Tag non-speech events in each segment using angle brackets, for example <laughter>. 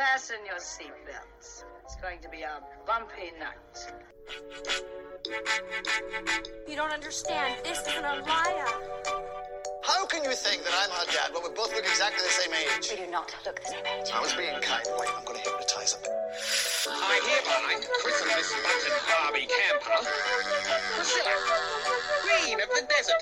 Fasten your seatbelts. It's going to be a bumpy night. You don't understand. This is an Alaya. How can you think that I'm her dad when we both look exactly the same age? We do not look the same age. I was being kind. Wait, I'm going to hypnotize him. I hereby christen this button Barbie camper Priscilla, Queen of the Desert.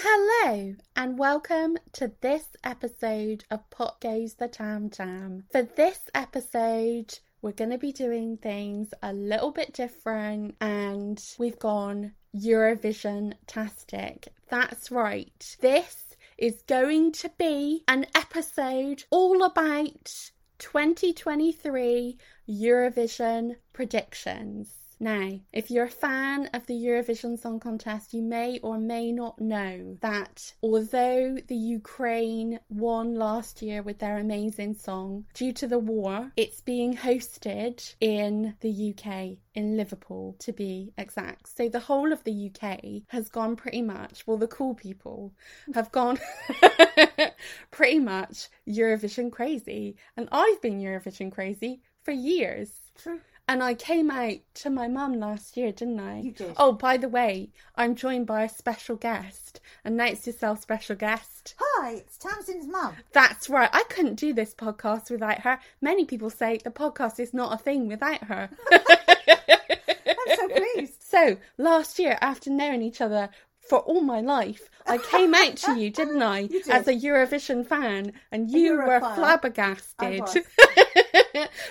Hello and welcome to this episode of Pot Goes the Tam Tam. For this episode, we're going to be doing things a little bit different and we've gone Eurovision tastic. That's right. This is going to be an episode all about 2023 Eurovision predictions. Now, if you're a fan of the Eurovision Song Contest, you may or may not know that although the Ukraine won last year with their amazing song, due to the war, it's being hosted in the UK, in Liverpool to be exact. So the whole of the UK has gone pretty much, well, the cool people have gone <laughs> pretty much Eurovision crazy. And I've been Eurovision crazy for years. True. And I came out to my mum last year, didn't I? You did. Oh, by the way, I'm joined by a special guest. Announce yourself, special guest. Hi, it's Tamsin's mum. That's right. I couldn't do this podcast without her. Many people say the podcast is not a thing without her. <laughs> I'm so pleased. so, last year, after knowing each other for all my life, I came out to you, didn't I, <laughs> You did. as a Eurovision fan, and you were flabbergasted. <laughs>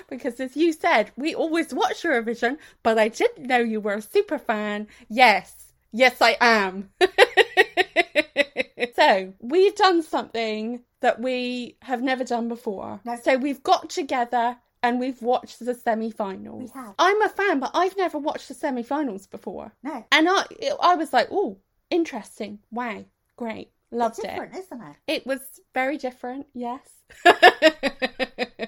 Because, as you said, we always watch Eurovision, but I didn't know you were a super fan. Yes, yes, I am. <laughs> so, we've done something that we have never done before. No. So, we've got together. And we've watched the semi-finals. We have. I'm a fan, but I've never watched the semi-finals before. No. And I, I was like, oh, interesting. Wow, great, loved it's it. different, isn't it? It was very different, yes. <laughs>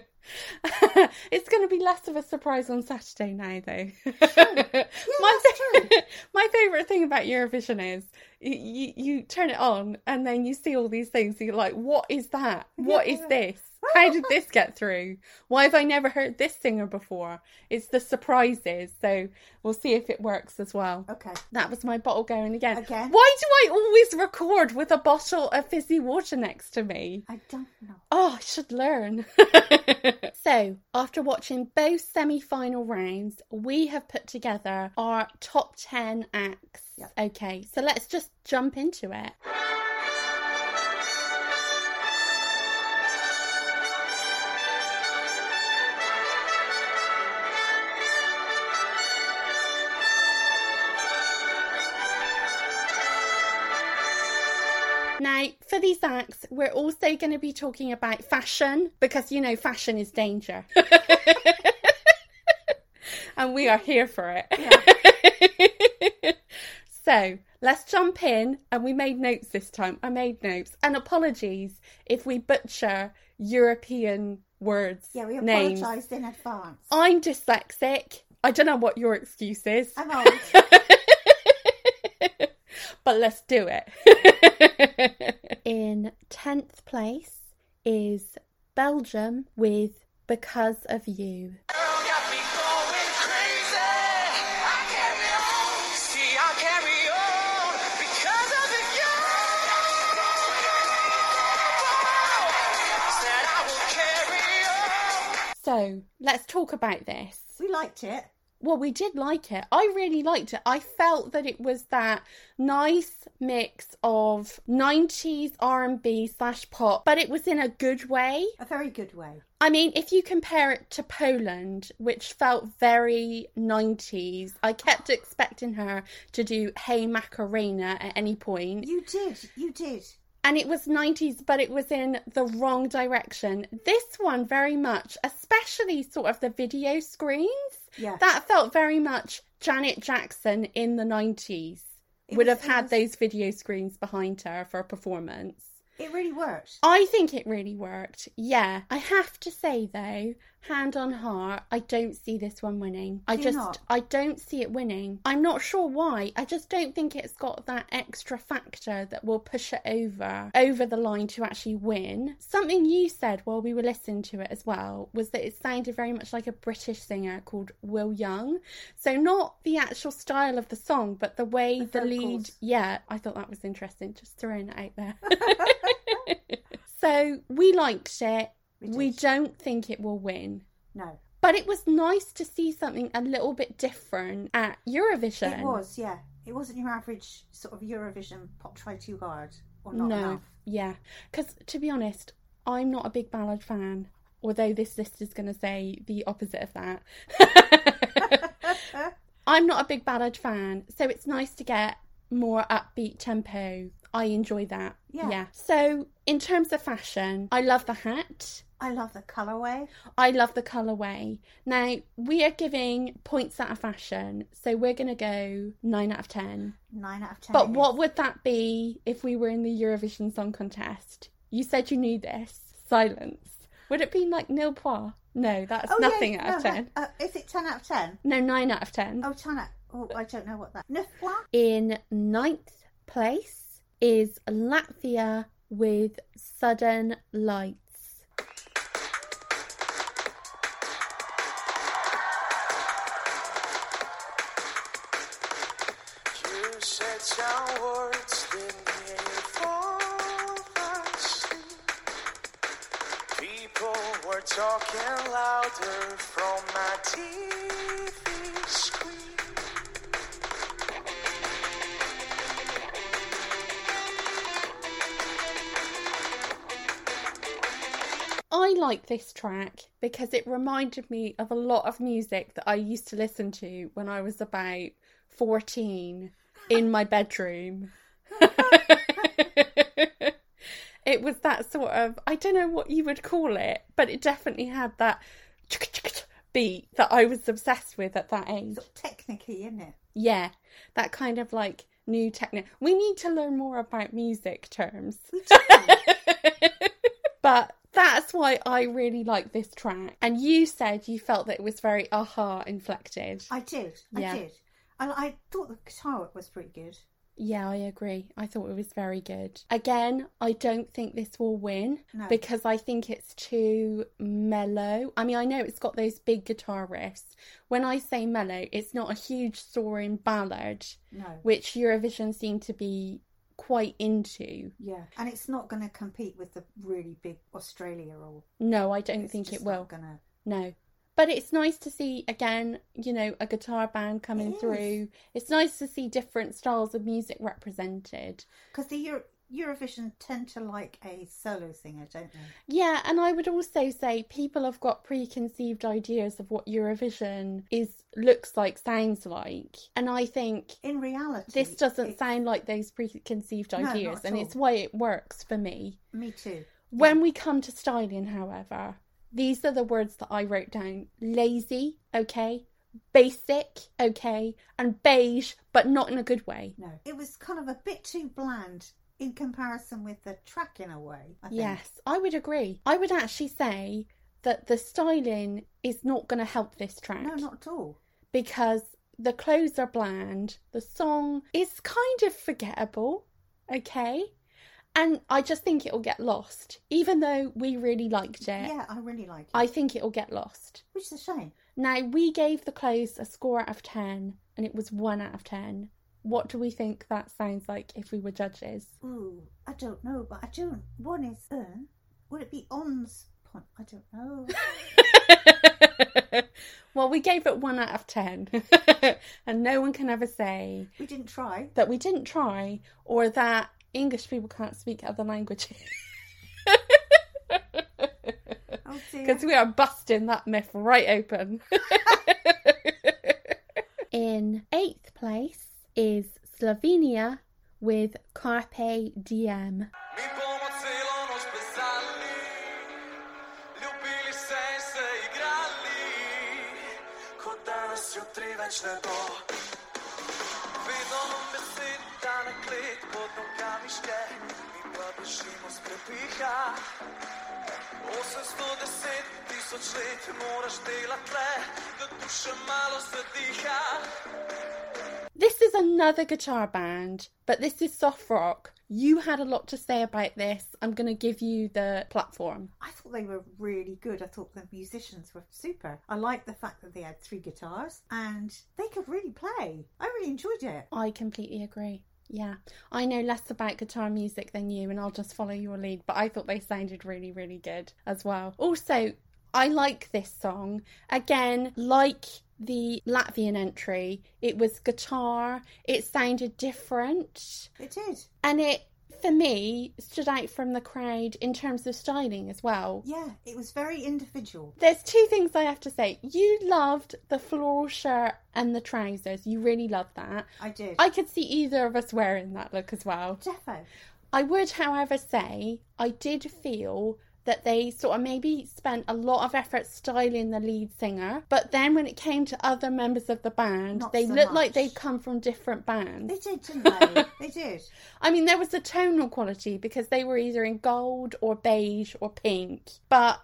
<laughs> it's going to be less of a surprise on Saturday now, though. <laughs> my, that's true. <laughs> my favourite thing about Eurovision is you, you, you turn it on and then you see all these things. And you're like, what is that? What is this? How did this get through? Why have I never heard this singer before? It's the surprises. So we'll see if it works as well. Okay. That was my bottle going again. Again? Why do I always record with a bottle of fizzy water next to me? I don't know. Oh, I should learn. <laughs> so, after watching both semi final rounds, we have put together our top 10 acts. Yep. Okay, so let's just jump into it. For these acts, we're also going to be talking about fashion because you know, fashion is danger. <laughs> and we are here for it. <laughs> so, let's jump in. And we made notes this time. I made notes. And apologies if we butcher European words. Yeah, we apologised in advance. I'm dyslexic. I don't know what your excuse is. I'm old. <laughs> but let's do it. <laughs> In 10th place is Belgium with Because of You. Girl got me going crazy. I carry on. See, I carry on because of you. Said I will carry on. So let's talk about this. we liked it. Well, we did like it. I really liked it. I felt that it was that nice mix of 90s R&B slash pop, but it was in a good way. A very good way. I mean, if you compare it to Poland, which felt very 90s, I kept expecting her to do Hey Macarena at any point. You did. You did. and it was 90s but it was in the wrong direction this one very much especially sort of the video screens Yeah. that felt very much janet jackson in the 90s It would have had those video screens behind her for a performance It really worked. I think it really worked. Yeah. I have to say though, hand on heart, I don't see this one winning. I just not? I don't see it winning. I'm not sure why. I just don't think it's got that extra factor that will push it over over the line to actually win. Something you said while we were listening to it as well was that it sounded very much like a British singer called Will Young. So not the actual style of the song, but the way the, The lead yeah, I thought that was interesting. Just throwing it out there. <laughs> so we liked it. We We, don't think it will win. No. But it was nice to see something a little bit different at Eurovision. It was, yeah. It wasn't your average sort of Eurovision pop try too hard or not no, enough. yeah. Because to be honest, I'm not a big ballad fan. Although this list is going to say the opposite of that. <laughs> <laughs> I'm not a big ballad fan, so it's nice to get more upbeat tempo. I enjoy that. Yeah. So, in terms of fashion, I love the hat. I love the colorway. I love the colorway. Now, we are giving points out of fashion, so we're going to go 9 out of 10. Nine out of ten. But what would that be if we were in the Eurovision Song Contest? You said you knew this. Silence. Would it be like nil point? No, that's Oh, yeah, nothing out of no, 10. Uh, is it 10 out of 10? No, 9 out of 10. Oh, 10 out. Oh, I don't know what that. Neuf points? In ninth place is Latvia with Sudden Lights. Like this track because it reminded me of a lot of music that I used to listen to when I was about 14 in my bedroom. <laughs> it was that sort of, I don't know what you would call it, but it definitely had that <tsk> beat that I was obsessed with at that age. Sort of technically, isn't it? Yeah, that kind of like new techno. We need to learn more about music terms. <laughs> But that's why I really like this track. And you said you felt that it was very aha inflected. I did. Yeah. I did. And I thought the guitar work was pretty good. Yeah, I agree. I thought it was very good. Again, I don't think this will win No. because I think it's too mellow. I mean, I know it's got those big guitar riffs. When I say mellow, it's not a huge soaring ballad, No. which Eurovision seemed to be quite into. Yeah. And it's not going to compete with the really big Australia or. No, I don't think it will. Gonna... No. But it's nice to see again, you know, a guitar band coming It through. It's nice to see different styles of music represented. Because the Euro- Eurovision tend to like a solo singer, don't they? Yeah, and I would also say people have got preconceived ideas of what Eurovision is looks like, sounds like. And I think In reality, this doesn't it- sound like those preconceived ideas at and all. it's why it works for me. Me too. When we come to styling, however, these are the words that I wrote down lazy, okay, basic, okay, and beige, but not in a good way. No, it was kind of a bit too bland in comparison with the track in a way. I think. Yes, I would agree. I would actually say that the styling is not going to help this track No, not at all. because the clothes are bland, the song is kind of forgettable, okay? And I just think it'll get lost. Even though we really liked it, Yeah, I really like it. I think it'll get lost. Which is a shame. Now, we gave the clothes a score out of 10, and it was 1 out of 10. What do we think that sounds like if we were judges? Ooh, I don't know, but I don't. One is uh, would it be on's point? I don't know. <laughs> well, we gave it 1 out of 10, <laughs> and no one can ever say we didn't try. that we didn't try or that English people can't speak other languages. Oh. Because <laughs> we are busting that myth right open. In eighth place is Slovenia with Carpe Diem. Mi bomo celo noč plesali, ljubili se in se igrali, kot danes jutri več ne bo. Vedno besed, da na klet, kot nogami šte, mi bežimo s prepiha. 810 tisoč let moraš da duša malo zadiha. This is another guitar band, but this is soft rock. You had a lot to say about this. I'm going to give you the platform. I thought they were really good. I thought the musicians were super. I liked the fact that they had three guitars and they could really play. I really enjoyed it. I completely agree. Yeah, I know less about guitar music than you, and I'll just follow your lead. But I thought they sounded really, really good as well. Also, I like this song. Again, like the Latvian entry, it was guitar, it sounded different, It did. and it, for me, stood out from the crowd in terms of styling as well. Yeah, it was very individual. There's two things I have to say. You loved the floral shirt and the trousers. You really loved that. I did. I could see either of us wearing that look as well. Defo. I would, however, say I did feel that they sort of maybe spent a lot of effort styling the lead singer, but then when it came to other members of the band, Not they so looked like they'd come from different bands. They did, didn't they? <laughs> they did. I mean, there was a tonal quality because they were either in gold or beige or pink, but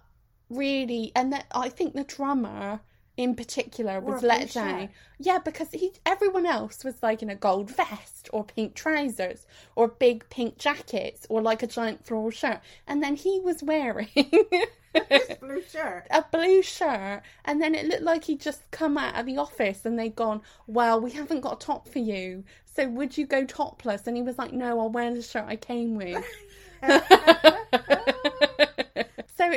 really, and that I think the drummer in particular was let down. shirt. Yeah, because he everyone else was like in a gold vest or pink trousers or big pink jackets or like a giant floral shirt, and then he was wearing. <laughs> Blue shirt. A blue shirt, and then it looked like he'd just come out of the office and they'd gone, Well, we haven't got a top for you, so would you go topless? And he was like, No, I'll wear the shirt I came with. <laughs> <laughs>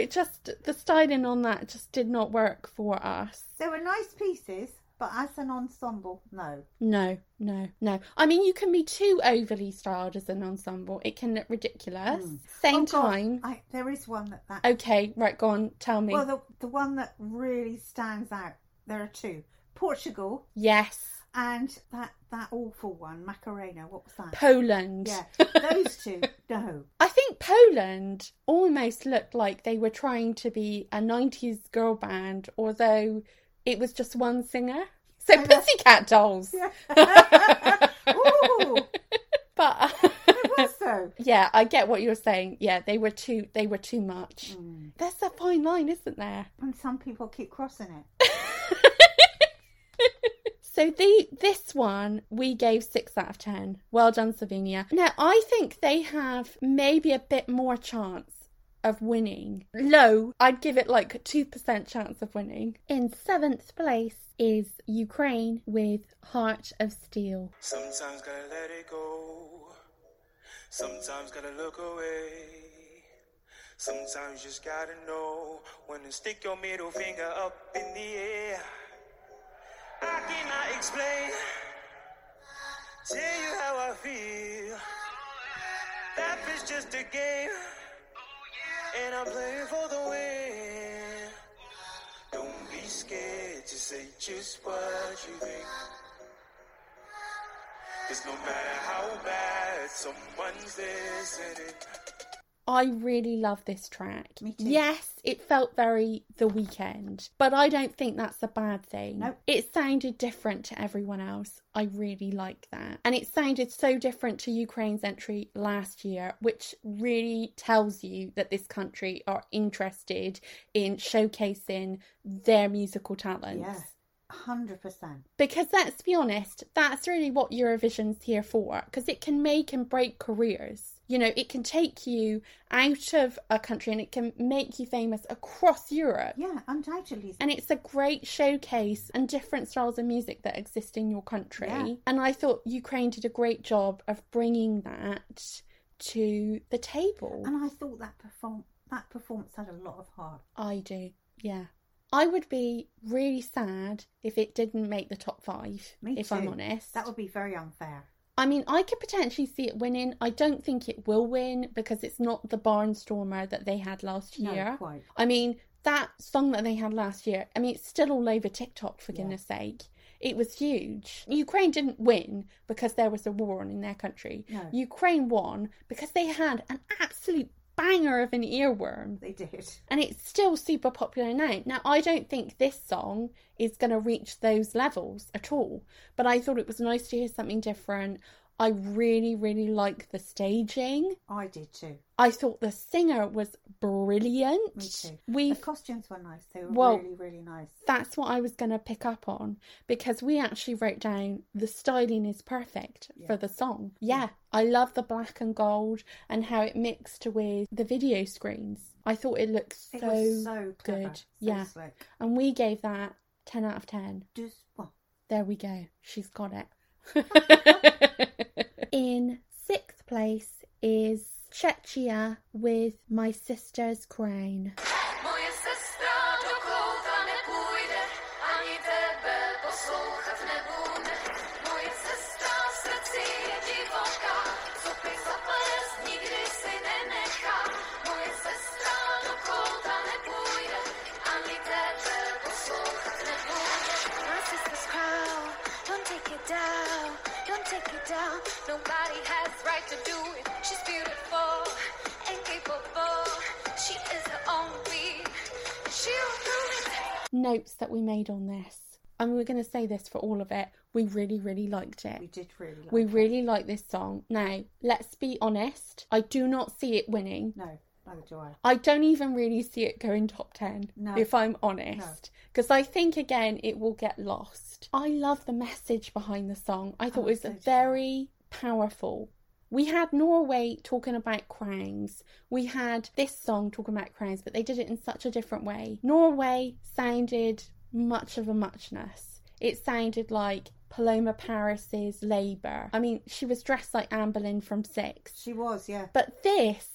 it just, the styling on that just did not work for us. They were nice pieces, but as an ensemble, no. No, no, no. I mean, you can be too overly styled as an ensemble, it can look ridiculous. Hmm. Same Oh, time. I, there is one that that. Okay, right, go on, tell me. Well, the the one that really stands out. There are two: Portugal yes, and that that awful one, Macarena. What was that? Poland. yeah, <laughs> those two. No, I think Poland almost looked like they were trying to be a 90s girl band, although it was just one singer. So Pussycat Dolls. <laughs> Ooh, But <laughs> it was though. yeah, I get what you're saying. Yeah, they were too they were too much. Mm. There's a fine line, isn't there? And some people keep crossing it. So the this one we gave six out of ten. Well done, Slovenia. Now I think they have maybe a bit more chance of winning. Low, I'd give it like two percent chance of winning. In seventh place is Ukraine with Heart of Steel. Sometimes gotta let it go. Sometimes gotta look away. Sometimes just gotta know when to stick your middle finger up in the air. I cannot explain, tell you how I feel. Life is just a game, and I'm playing for the win. Don't be scared to say just what you think. Cause no matter how bad someone's listening, I really love this track. Me too. Yes, it felt very the Weeknd, but I don't think that's a bad thing. Nope. It sounded different to everyone else. I really like that. And it sounded so different to Ukraine's entry last year, which really tells you that this country are interested in showcasing their musical talents. Yeah, hundred percent. Because let's be honest, that's really what Eurovision's here for. Because it can make and break careers. You know, it can take you out of a country and it can make you famous across Europe. Yeah, undoubtedly. And it's a great showcase and different styles of music that exist in your country. Yeah. And I thought Ukraine did a great job of bringing that to the table. And I thought that perform that performance had a lot of heart. I do, yeah. I would be really sad if it didn't make the top five, Me if too. I'm honest. That would be very unfair. I mean, I could potentially see it winning. I don't think it will win because it's not the barnstormer that they had last year. No, quite. I mean, that song that they had last year, I mean, it's still all over TikTok, for goodness sake. It was huge. Ukraine didn't win because there was a war on in their country. No. Ukraine won because they had an absolute banger of an earworm. They did. And it's still super popular now. Now, I don't think this song is going to reach those levels at all, but I thought it was nice to hear something different. I really, really like the staging. I did too. I thought the singer was brilliant. Me too. We The costumes were nice. They were Well- really, really nice. that's what I was going to pick up on because we actually wrote down the styling is perfect for the song. Yeah, I love the black and gold and how it mixed with the video screens. I thought it looked so, It so clever. good. So yeah, slick. and we gave that 10 out of 10. Just, well, There we go. She's got it. <laughs> In sixth place is Czechia with My Sister's Crown. Down. Nobody has right to do it. She's beautiful and capable. She is her own being. She'll do it. Notes that we made on this. And we're going to say this for all of it. We really, really liked it. we did really like We it. really like this song. Now, let's be honest. I do not see it winning. No, neither do I. I don't even really see it going top 10, No. if I'm honest. Because I think, again, it will get lost. I love the message behind the song. I thought Oh, it was so very powerful. We had Norway talking about crowns. We had this song talking about crowns, but they did it in such a different way. Norway sounded much of a muchness. It sounded like Paloma Paris's Labour. I mean, she was dressed like Anne Boleyn from Six. She was, yeah. But this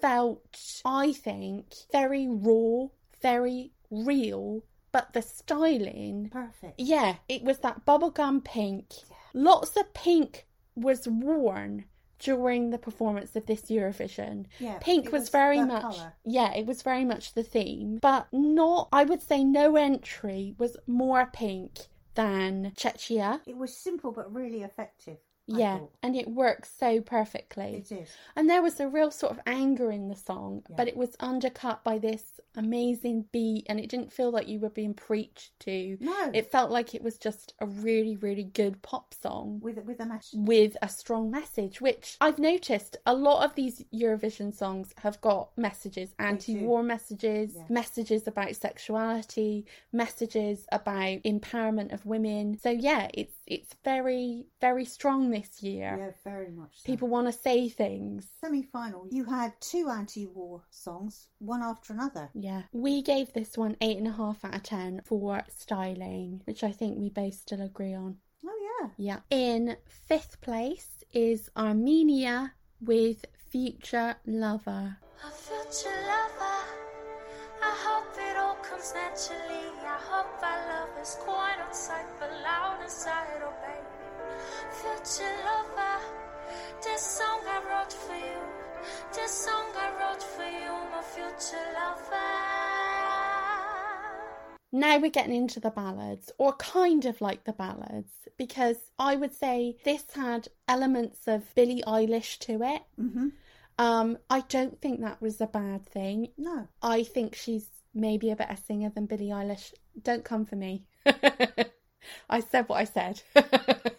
felt, I think, very raw, very real, but the styling, Perfect. yeah, it was that bubblegum pink. Lots of pink was worn during the performance of this Eurovision. Yeah, pink was, was very much colour. yeah, it was very much the theme, but not I would say no entry was more pink than Czechia. It was simple but really effective. Yeah, and it works so perfectly. It did. And there was a real sort of anger in the song, Yeah. but it was undercut by this amazing beat, and it didn't feel like you were being preached to. No. It felt like it was just a really, really good pop song With with a match. with a strong message, which I've noticed a lot of these Eurovision songs have got messages, anti war messages, Yeah. messages about sexuality, messages about empowerment of women. So yeah, it's it's very, very strong this year. Yeah, very much. So. People want to say things. Semi final, you had two anti war songs, one after another. Yeah. We gave this one eight and a half out of ten for styling, which I think we both still agree on. Oh, yeah. Yeah. In fifth place is Armenia with Future Lover. A future lover. I hope it all comes naturally. I hope our love is quiet on sight but loud inside, oh baby. Future lover. This song I wrote for you. This song I wrote for you, my future lover. Now we're getting into the ballads, or kind of like the ballads, because I would say this had elements of Billie Eilish to it. Mm-hmm. Um, I don't think that was a bad thing. No. I think she's maybe a better singer than Billie Eilish. Don't come for me. <laughs> I said what I said. <laughs>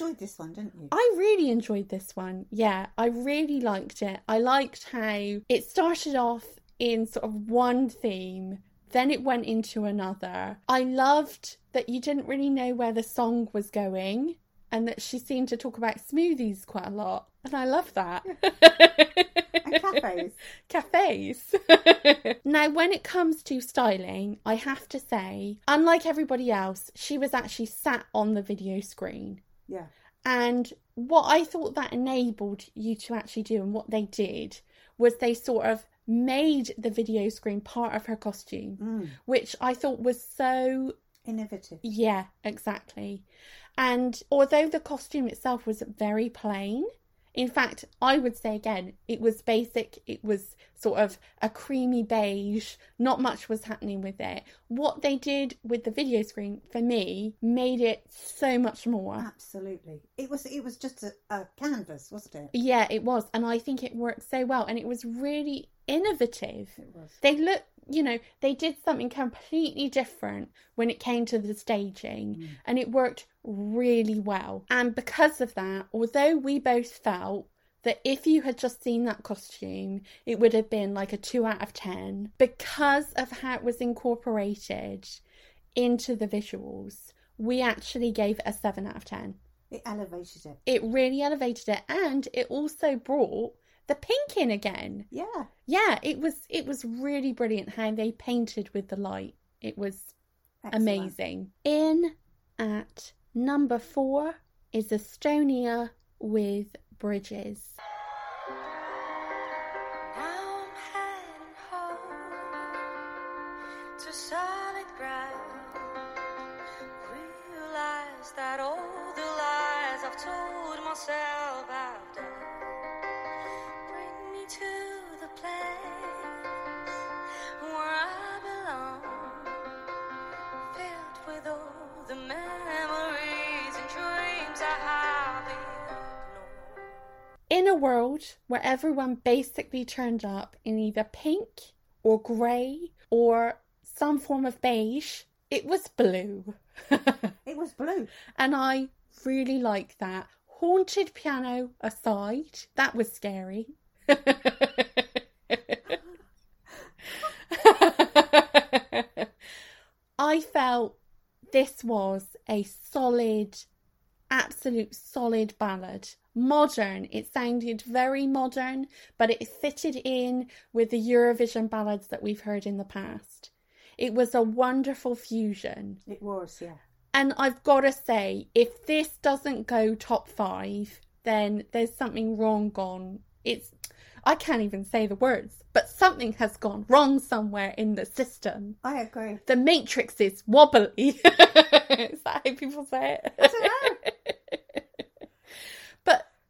Enjoyed this one, didn't you? I really enjoyed this one. Yeah, I really liked it. I liked how it started off in sort of one theme, then it went into another. I loved that you didn't really know where the song was going and that she seemed to talk about smoothies quite a lot. And I love that. And cafes. <laughs> cafes. <laughs> now, when it comes to styling, I have to say, unlike everybody else, she was actually sat on the video screen. Yeah. And what I thought that enabled you to actually do and what they did was they sort of made the video screen part of her costume, Mm. which I thought was so Innovative. yeah, exactly. And although the costume itself was very plain, in fact, I would say again, it was basic, it was sort of a creamy beige, not much was happening with it. What they did with the video screen for me made it so much more. Absolutely. It was it was just a, a canvas, wasn't it? Yeah, it was. And I think it worked so well. And it was really innovative. It was. They look you know, they did something completely different when it came to the staging mm. and it worked really well. And because of that, although we both felt that if you had just seen that costume, it would have been like a 2 out of 10, because of how it was incorporated into the visuals, we actually gave it a 7 out of 10 It elevated it. it really elevated it and it also brought the pink in again Yeah. yeah it was it was really brilliant how they painted with the light it was Excellent. amazing in at number four is estonia with bridges world where everyone basically turned up in either pink or grey or some form of beige it was blue <laughs> It was blue. And I really like that. Haunted piano aside, that was scary. <laughs> I felt this was a solid, absolute solid ballad. Modern. It sounded very modern, but it fitted in with the Eurovision ballads that we've heard in the past. It was a wonderful fusion. It was, yeah. And I've got to say, if this doesn't go top five, then there's something wrong gone. It's, I can't even say the words, but something has gone wrong somewhere in the system. I agree. The matrix is wobbly. <laughs> is that how people say it? I don't know.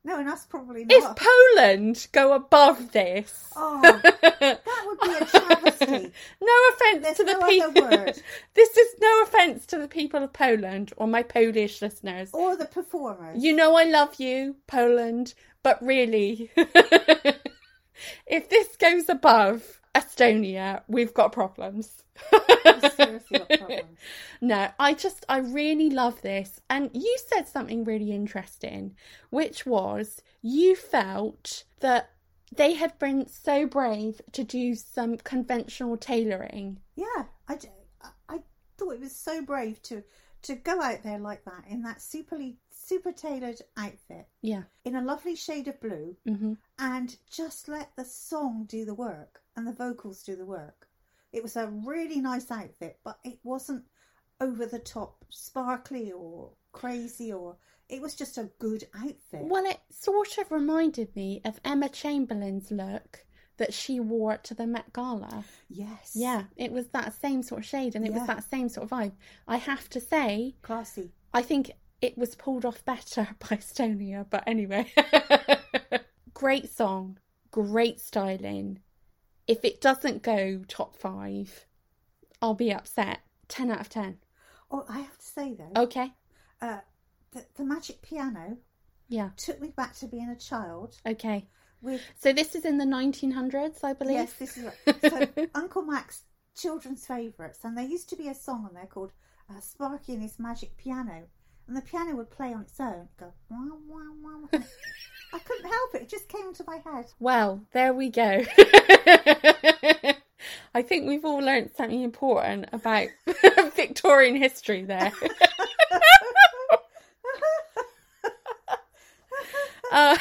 No, and that's probably not. if. Poland go above this, Oh, <laughs> that would be a travesty. no offense There's to the no people. <laughs> this is no offense to the people of Poland or my Polish listeners. Or the performers. You know I love you, Poland, but really, <laughs> if this goes above Estonia, we've got problems. We've seriously <laughs> got problems. no, I just, I really love this. And you said something really interesting, which was you felt that they had been so brave to do some conventional tailoring. Yeah, I, I thought it was so brave to to go out there like that in that superly super tailored outfit Yeah. in a lovely shade of blue hmm and just let the song do the work and the vocals do the work. It was a really nice outfit, but it wasn't over the top sparkly or crazy or it was just a good outfit. Well, it sort of reminded me of Emma Chamberlain's look that she wore to the Met Gala. Yes. Yeah, it was that same sort of shade and it was that same sort of vibe. I have to say, Classy. I think it was pulled off better <laughs> by Estonia, but anyway. <laughs> great song, great styling. If it doesn't go top five, I'll be upset. 10 out of 10. Oh, I have to say though, Okay. uh, the, the magic piano Yeah. took me back to being a child Okay. with So this is in the 1900s, I believe. Yes, this is right. <laughs> so Uncle Mac's children's favourites, and there used to be a song on there called uh, "Sparky and His Magic Piano," and the piano would play on its own, go wah wah wah. <laughs> I couldn't help it; it just came into my head. Well, there we go. <laughs> I think we've all learnt something important about <laughs> Victorian history there. Uh,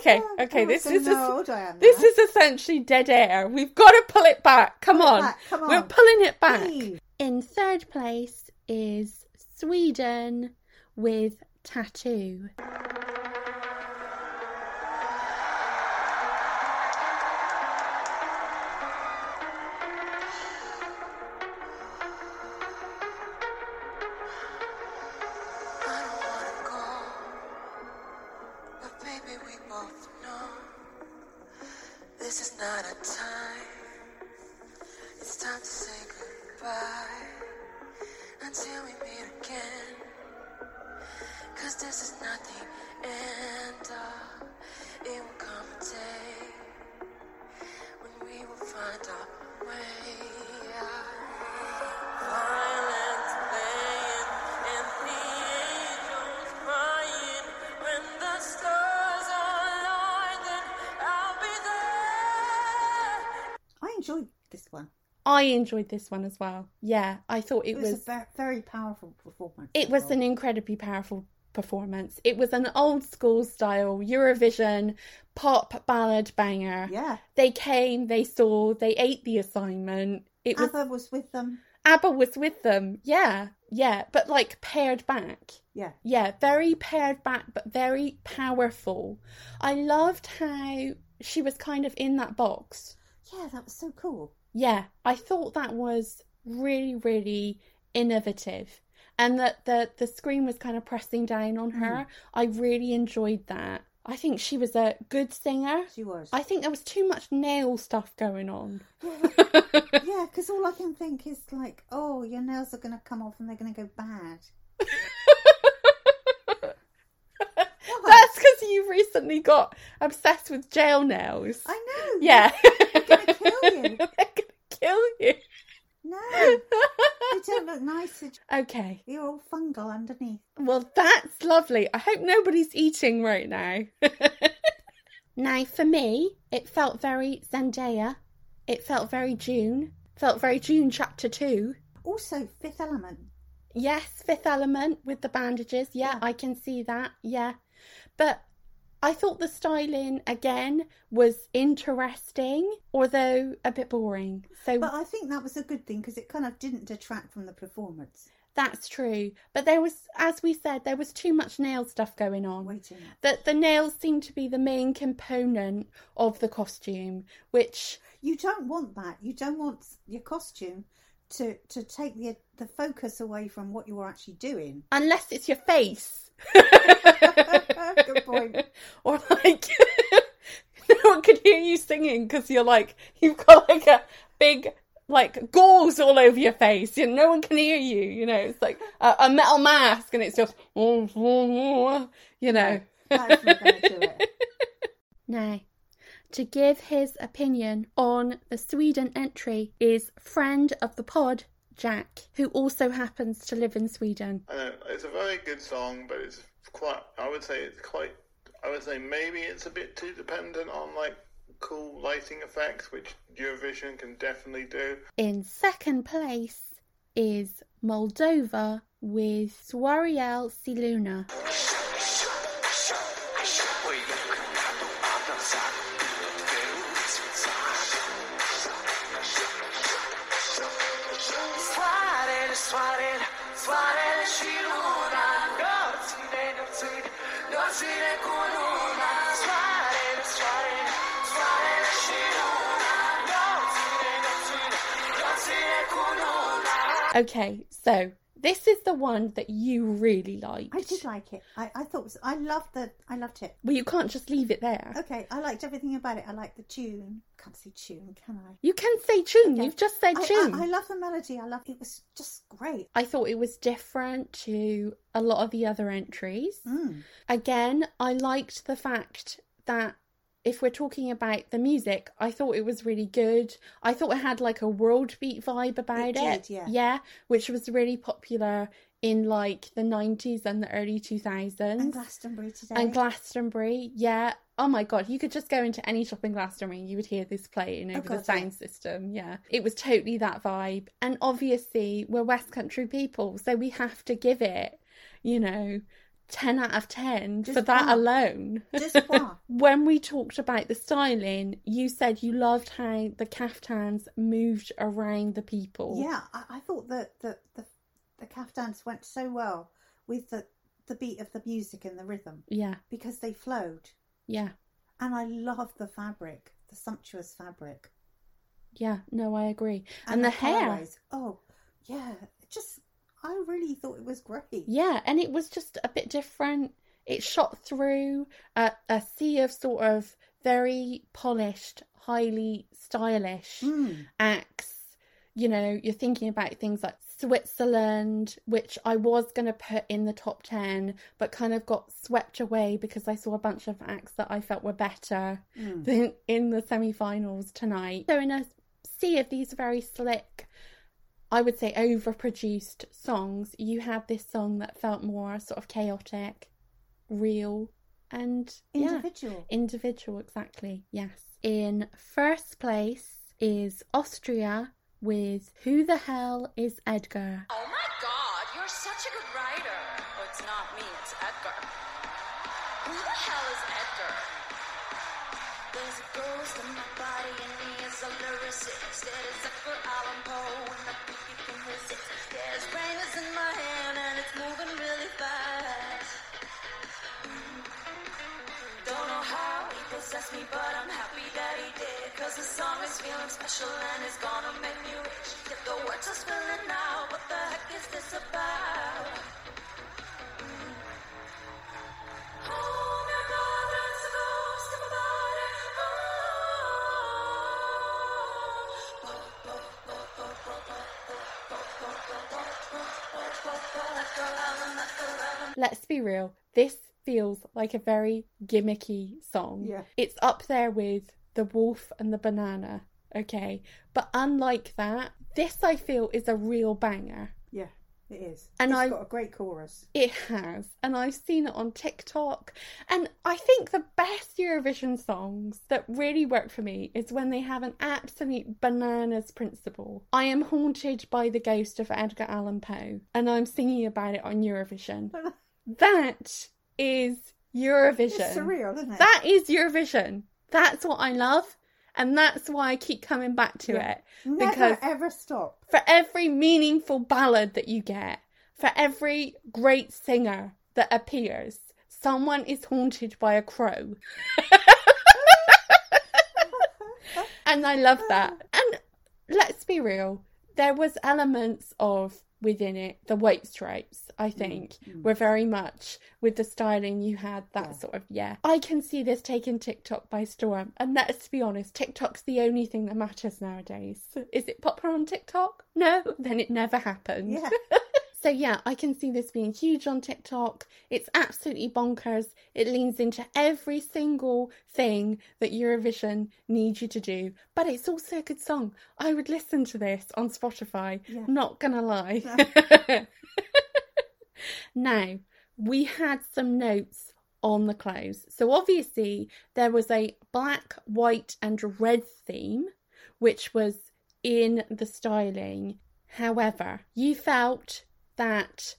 okay, okay, this is know es- how old I am this is essentially dead air. We've got to pull it back. Come Pull it on. back, come We're pulling it back. Please. In third place is Sweden with Tattoo. I enjoyed this one as well. Yeah, I thought it, It was, was, a very powerful performance. it was an incredibly powerful performance. It was an old school style Eurovision pop ballad banger. yeah. They came, they saw, they ate the assignment. It was ABBA was with them. ABBA was with them. Yeah, yeah, but like pared back. Yeah. Yeah, very pared back, but very powerful. I loved how she was kind of in that box. Yeah, that was so cool. Yeah, I thought that was really, really innovative. And that the, the screen was kind of pressing down on her. Mm. I really enjoyed that. I think she was a good singer. She was. I think there was too much nail stuff going on. <laughs> Yeah, because all I can think is like, oh, your nails are going to come off and they're going to go bad. <laughs> That's because you recently got obsessed with jail nails. I know. Yeah. They're going <laughs> to kill you. They're gonna kill you. No, they don't look nice. okay. You're all fungal underneath. Well, that's lovely. I hope nobody's eating right now. <laughs> now, for me, it felt very Zendaya. It felt very Dune. Felt very Dune chapter 2. Also, Fifth Element. Yes, Fifth Element with the bandages. Yeah, Yeah. I can see that. Yeah. But I thought the styling again was interesting, although a bit boring. So But I think that was a good thing because it kind of didn't detract from the performance. that's true. But there was, as we said, there was too much nail stuff going on. Waiting. That the nails seemed to be the main component of the costume, which You don't want that. You don't want your costume to to take the the focus away from what you were actually doing. unless it's your face. <laughs> Good point. <laughs> or like <laughs> no one could hear you singing because you're like you've got like a big like gauze all over your face. And no one can hear you you know? It's like a, a metal mask and it's just you know? That's not going to do it. now to give his opinion on the sweden entry is friend of the pod jack who also happens to live in sweden I know it's a very good song, but it's quite. I would say it's quite. I would say maybe it's a bit too dependent on like cool lighting effects, which Eurovision can definitely do. In second place is Moldova with Soarele și Luna. Okay, so this is the one that you really liked. I did like it. I, I thought it was, I loved the I loved it. Well, you can't just leave it there. Okay, I liked everything about it. I liked the tune. Can't say tune, can I? You can say tune. Okay. You've just said I, tune. I, I love the melody. I love it. Was just great. I thought it was different to a lot of the other entries. Mm. Again, I liked the fact that if we're talking about the music, I thought it was really good. I thought it had like a world beat vibe about it. It did, yeah. which was really popular in like the 90s and the early 2000s. And Glastonbury today. And Glastonbury, yeah. Oh my god, you could just go into any shop in Glastonbury and you would hear this playing over the God, sound system. Yeah. It was totally that vibe. And obviously, we're West Country people, so we have to give it, you know, 10 out of 10 just for that one. alone. Just <laughs> one. when we talked about the styling, you said you loved how the caftans moved around the people. Yeah, I, I thought that the, the the caftans went so well with the the beat of the music and the rhythm Yeah. because they flowed. Yeah. And I love the fabric, the sumptuous fabric, Yeah. No, I agree. And, the, hair. colourways. Oh, yeah, just I really thought it was great. Yeah, and it was just a bit different. It shot through a, a sea of sort of very polished, highly stylish Mm. acts. you know, you're thinking about things like Switzerland, which I was going to put in the top 10, but kind of got swept away because I saw a bunch of acts that I felt were better than in the semi finals tonight. So, in a sea of these very slick, I would say overproduced songs, you had this song that felt more sort of chaotic, real, and yeah, Individual. individual, exactly. Yes. In first place is Austria with Who the Hell is Edgar? Oh my god, you're such a good writer. Oh, it's not me, it's Edgar. Who the hell is Edgar? There's a ghost in my body and he is a lyricist. It is Edgar Allan Poe and I think you can resist. There's rain is in my hand and it's moving really fast. Don't know how he possessed me, but I'm happy that he did. Cause the song is feeling special and it's gonna make me rich. Get the words are spilling out, what the heck is this about? Let's be real, this feels like a very gimmicky song. Yeah. It's up there with The Wolf and the Banana, okay? But unlike that, this I feel is a real banger. Yeah, it is. And it's I- got a great chorus. It has, and I've seen it on TikTok. And I think the best Eurovision songs that really work for me is when they have an absolute bananas principle. I am haunted by the ghost of Edgar Allan Poe, and I'm singing about it on Eurovision. <laughs> that is Eurovision. It's surreal, isn't it? That is Eurovision. That's what I love, and that's why I keep coming back to Yeah. it. Never because ever stop. for every meaningful ballad that you get, for every great singer that appears, someone is haunted by a crow. <laughs> and I love that. And let's be real, there was elements of within it the white stripes i mm, think mm. were very much with the styling you had that Yeah. sort of yeah. I can see this taking tiktok by storm. And let's be honest tiktok's the only thing that matters nowadays. Is it popular on tiktok? No then it never happened. Yeah. <laughs> so yeah, I can see this being huge on TikTok. It's absolutely bonkers. It leans into every single thing that Eurovision needs you to do. But it's also a good song. I would listen to this on Spotify. Yeah. Not gonna lie. <laughs> now, we had some notes on the clothes. So obviously there was a black, white, and red theme, which was in the styling. However, you felt that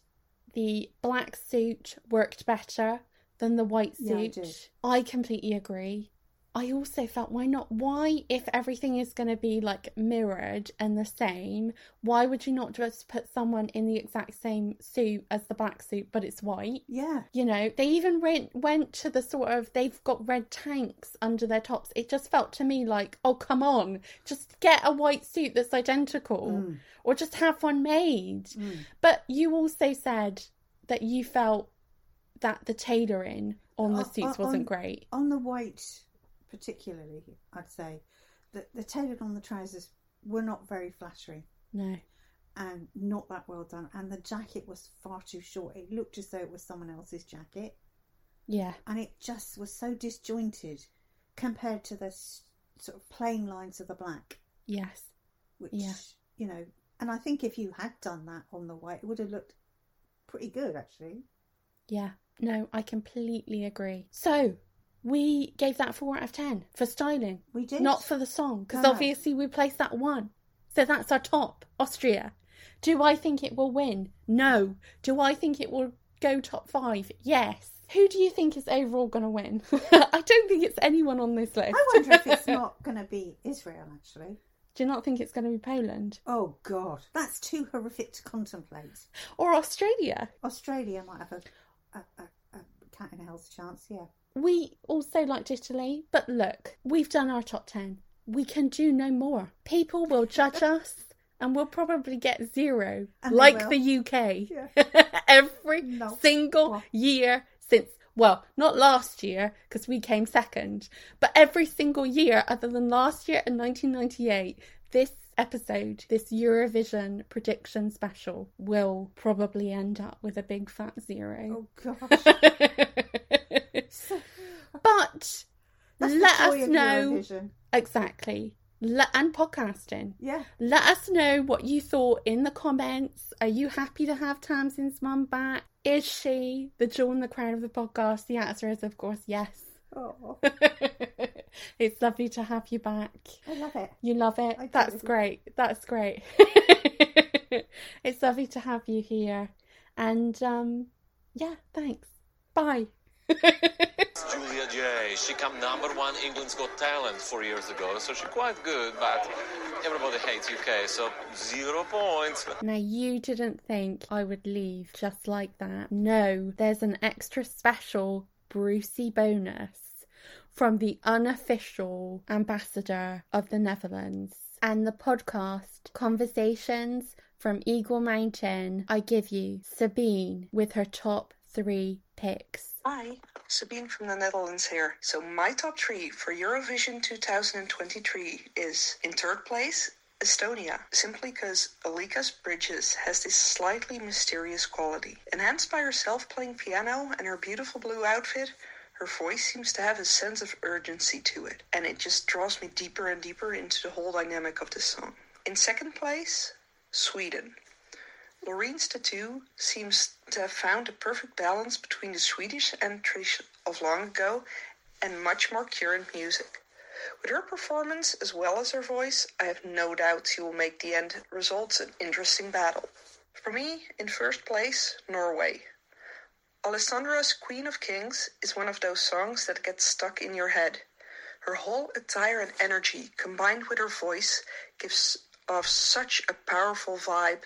the black suit worked better than the white Yeah, I suit. I completely agree. I also felt why not? Why, if everything is going to be like mirrored and the same, why would you not just put someone in the exact same suit as the black suit, but it's white? Yeah. You know, they even went went to the sort of they've got red tanks under their tops. It just felt to me like, oh come on, just get a white suit that's identical, mm. or just have one made. Mm. But you also said that you felt that the tailoring on the On- suits uh, on- wasn't great. On the white, particularly, I'd say that the tailored on the trousers were not very flattering No, and not that well done. And the jacket was far too short. It looked as though it was someone else's jacket, yeah, and it just was so disjointed compared to the s- sort of plain lines of the black, yes, which Yeah. you know. And I think if you had done that on the white, it would have looked pretty good actually. yeah. No, I completely agree. So we gave that four out of ten for styling. We did. not for the song because No, obviously we placed that one. So that's our top austria. Do i think it will win? No. Do i think it will go top five? Yes. Who do you think is overall going to win? <laughs> I don't think it's anyone on this list. I wonder if it's <laughs> not going to be Israel actually. do you not think it's going to be poland? Oh God, that's too horrific to contemplate. or australia. Australia might have a, a, a, a cat in hell's chance. Yeah, we also liked italy but look we've done our top 10 we can do no more people will judge <laughs> us and we'll probably get zero And like the uk Yeah. <laughs> every No. single year since well not last year because we came second but every single year other than last year in 1998 this episode, this Eurovision prediction special, will probably end up with a big fat zero. Oh <laughs> gosh. <laughs> but let us know exactly. And podcasting. Yeah. Let us know what you thought in the comments. Are you happy to have Tamsin's mum back? Is she the jewel in the crown of the podcast? The answer is, of course, yes. Oh, <laughs> it's lovely to have you back. I love it. You love it? I do. That's great. That's great. <laughs> it's lovely to have you here. And um yeah, thanks. Bye. <laughs> Julia J. She come number one England's Got Talent four years ago, so she's quite good, but everybody hates UK, so zero points. <laughs> Now, you didn't think I would leave just like that. No, there's an extra special Brucey bonus from the unofficial ambassador of the Netherlands and the podcast Conversations from Eagle Mountain. I give you Sabine with her top three picks. Hi, Sabine from the Netherlands here. So my top three for Eurovision 2023 is in third place, Estonia, simply because Alika's Bridges has this slightly mysterious quality. Enhanced by her self-playing piano and her beautiful blue outfit, her voice seems to have a sense of urgency to it, and it just draws me deeper and deeper into the whole dynamic of the song. In second place, Sweden. Loreen's tattoo seems to have found a perfect balance between the Swedish entries of long ago and much more current music. With her performance as well as her voice, I have no doubt she will make the end results an interesting battle. For me, in first place, Norway. Alessandra's Queen of Kings is one of those songs that gets stuck in your head. Her whole attire and energy, combined with her voice, gives off such a powerful vibe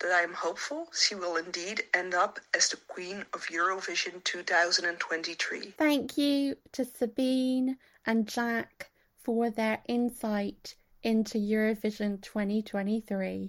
that I am hopeful she will indeed end up as the Queen of Eurovision 2023. Thank you to Sabine and Jack for their insight into Eurovision 2023.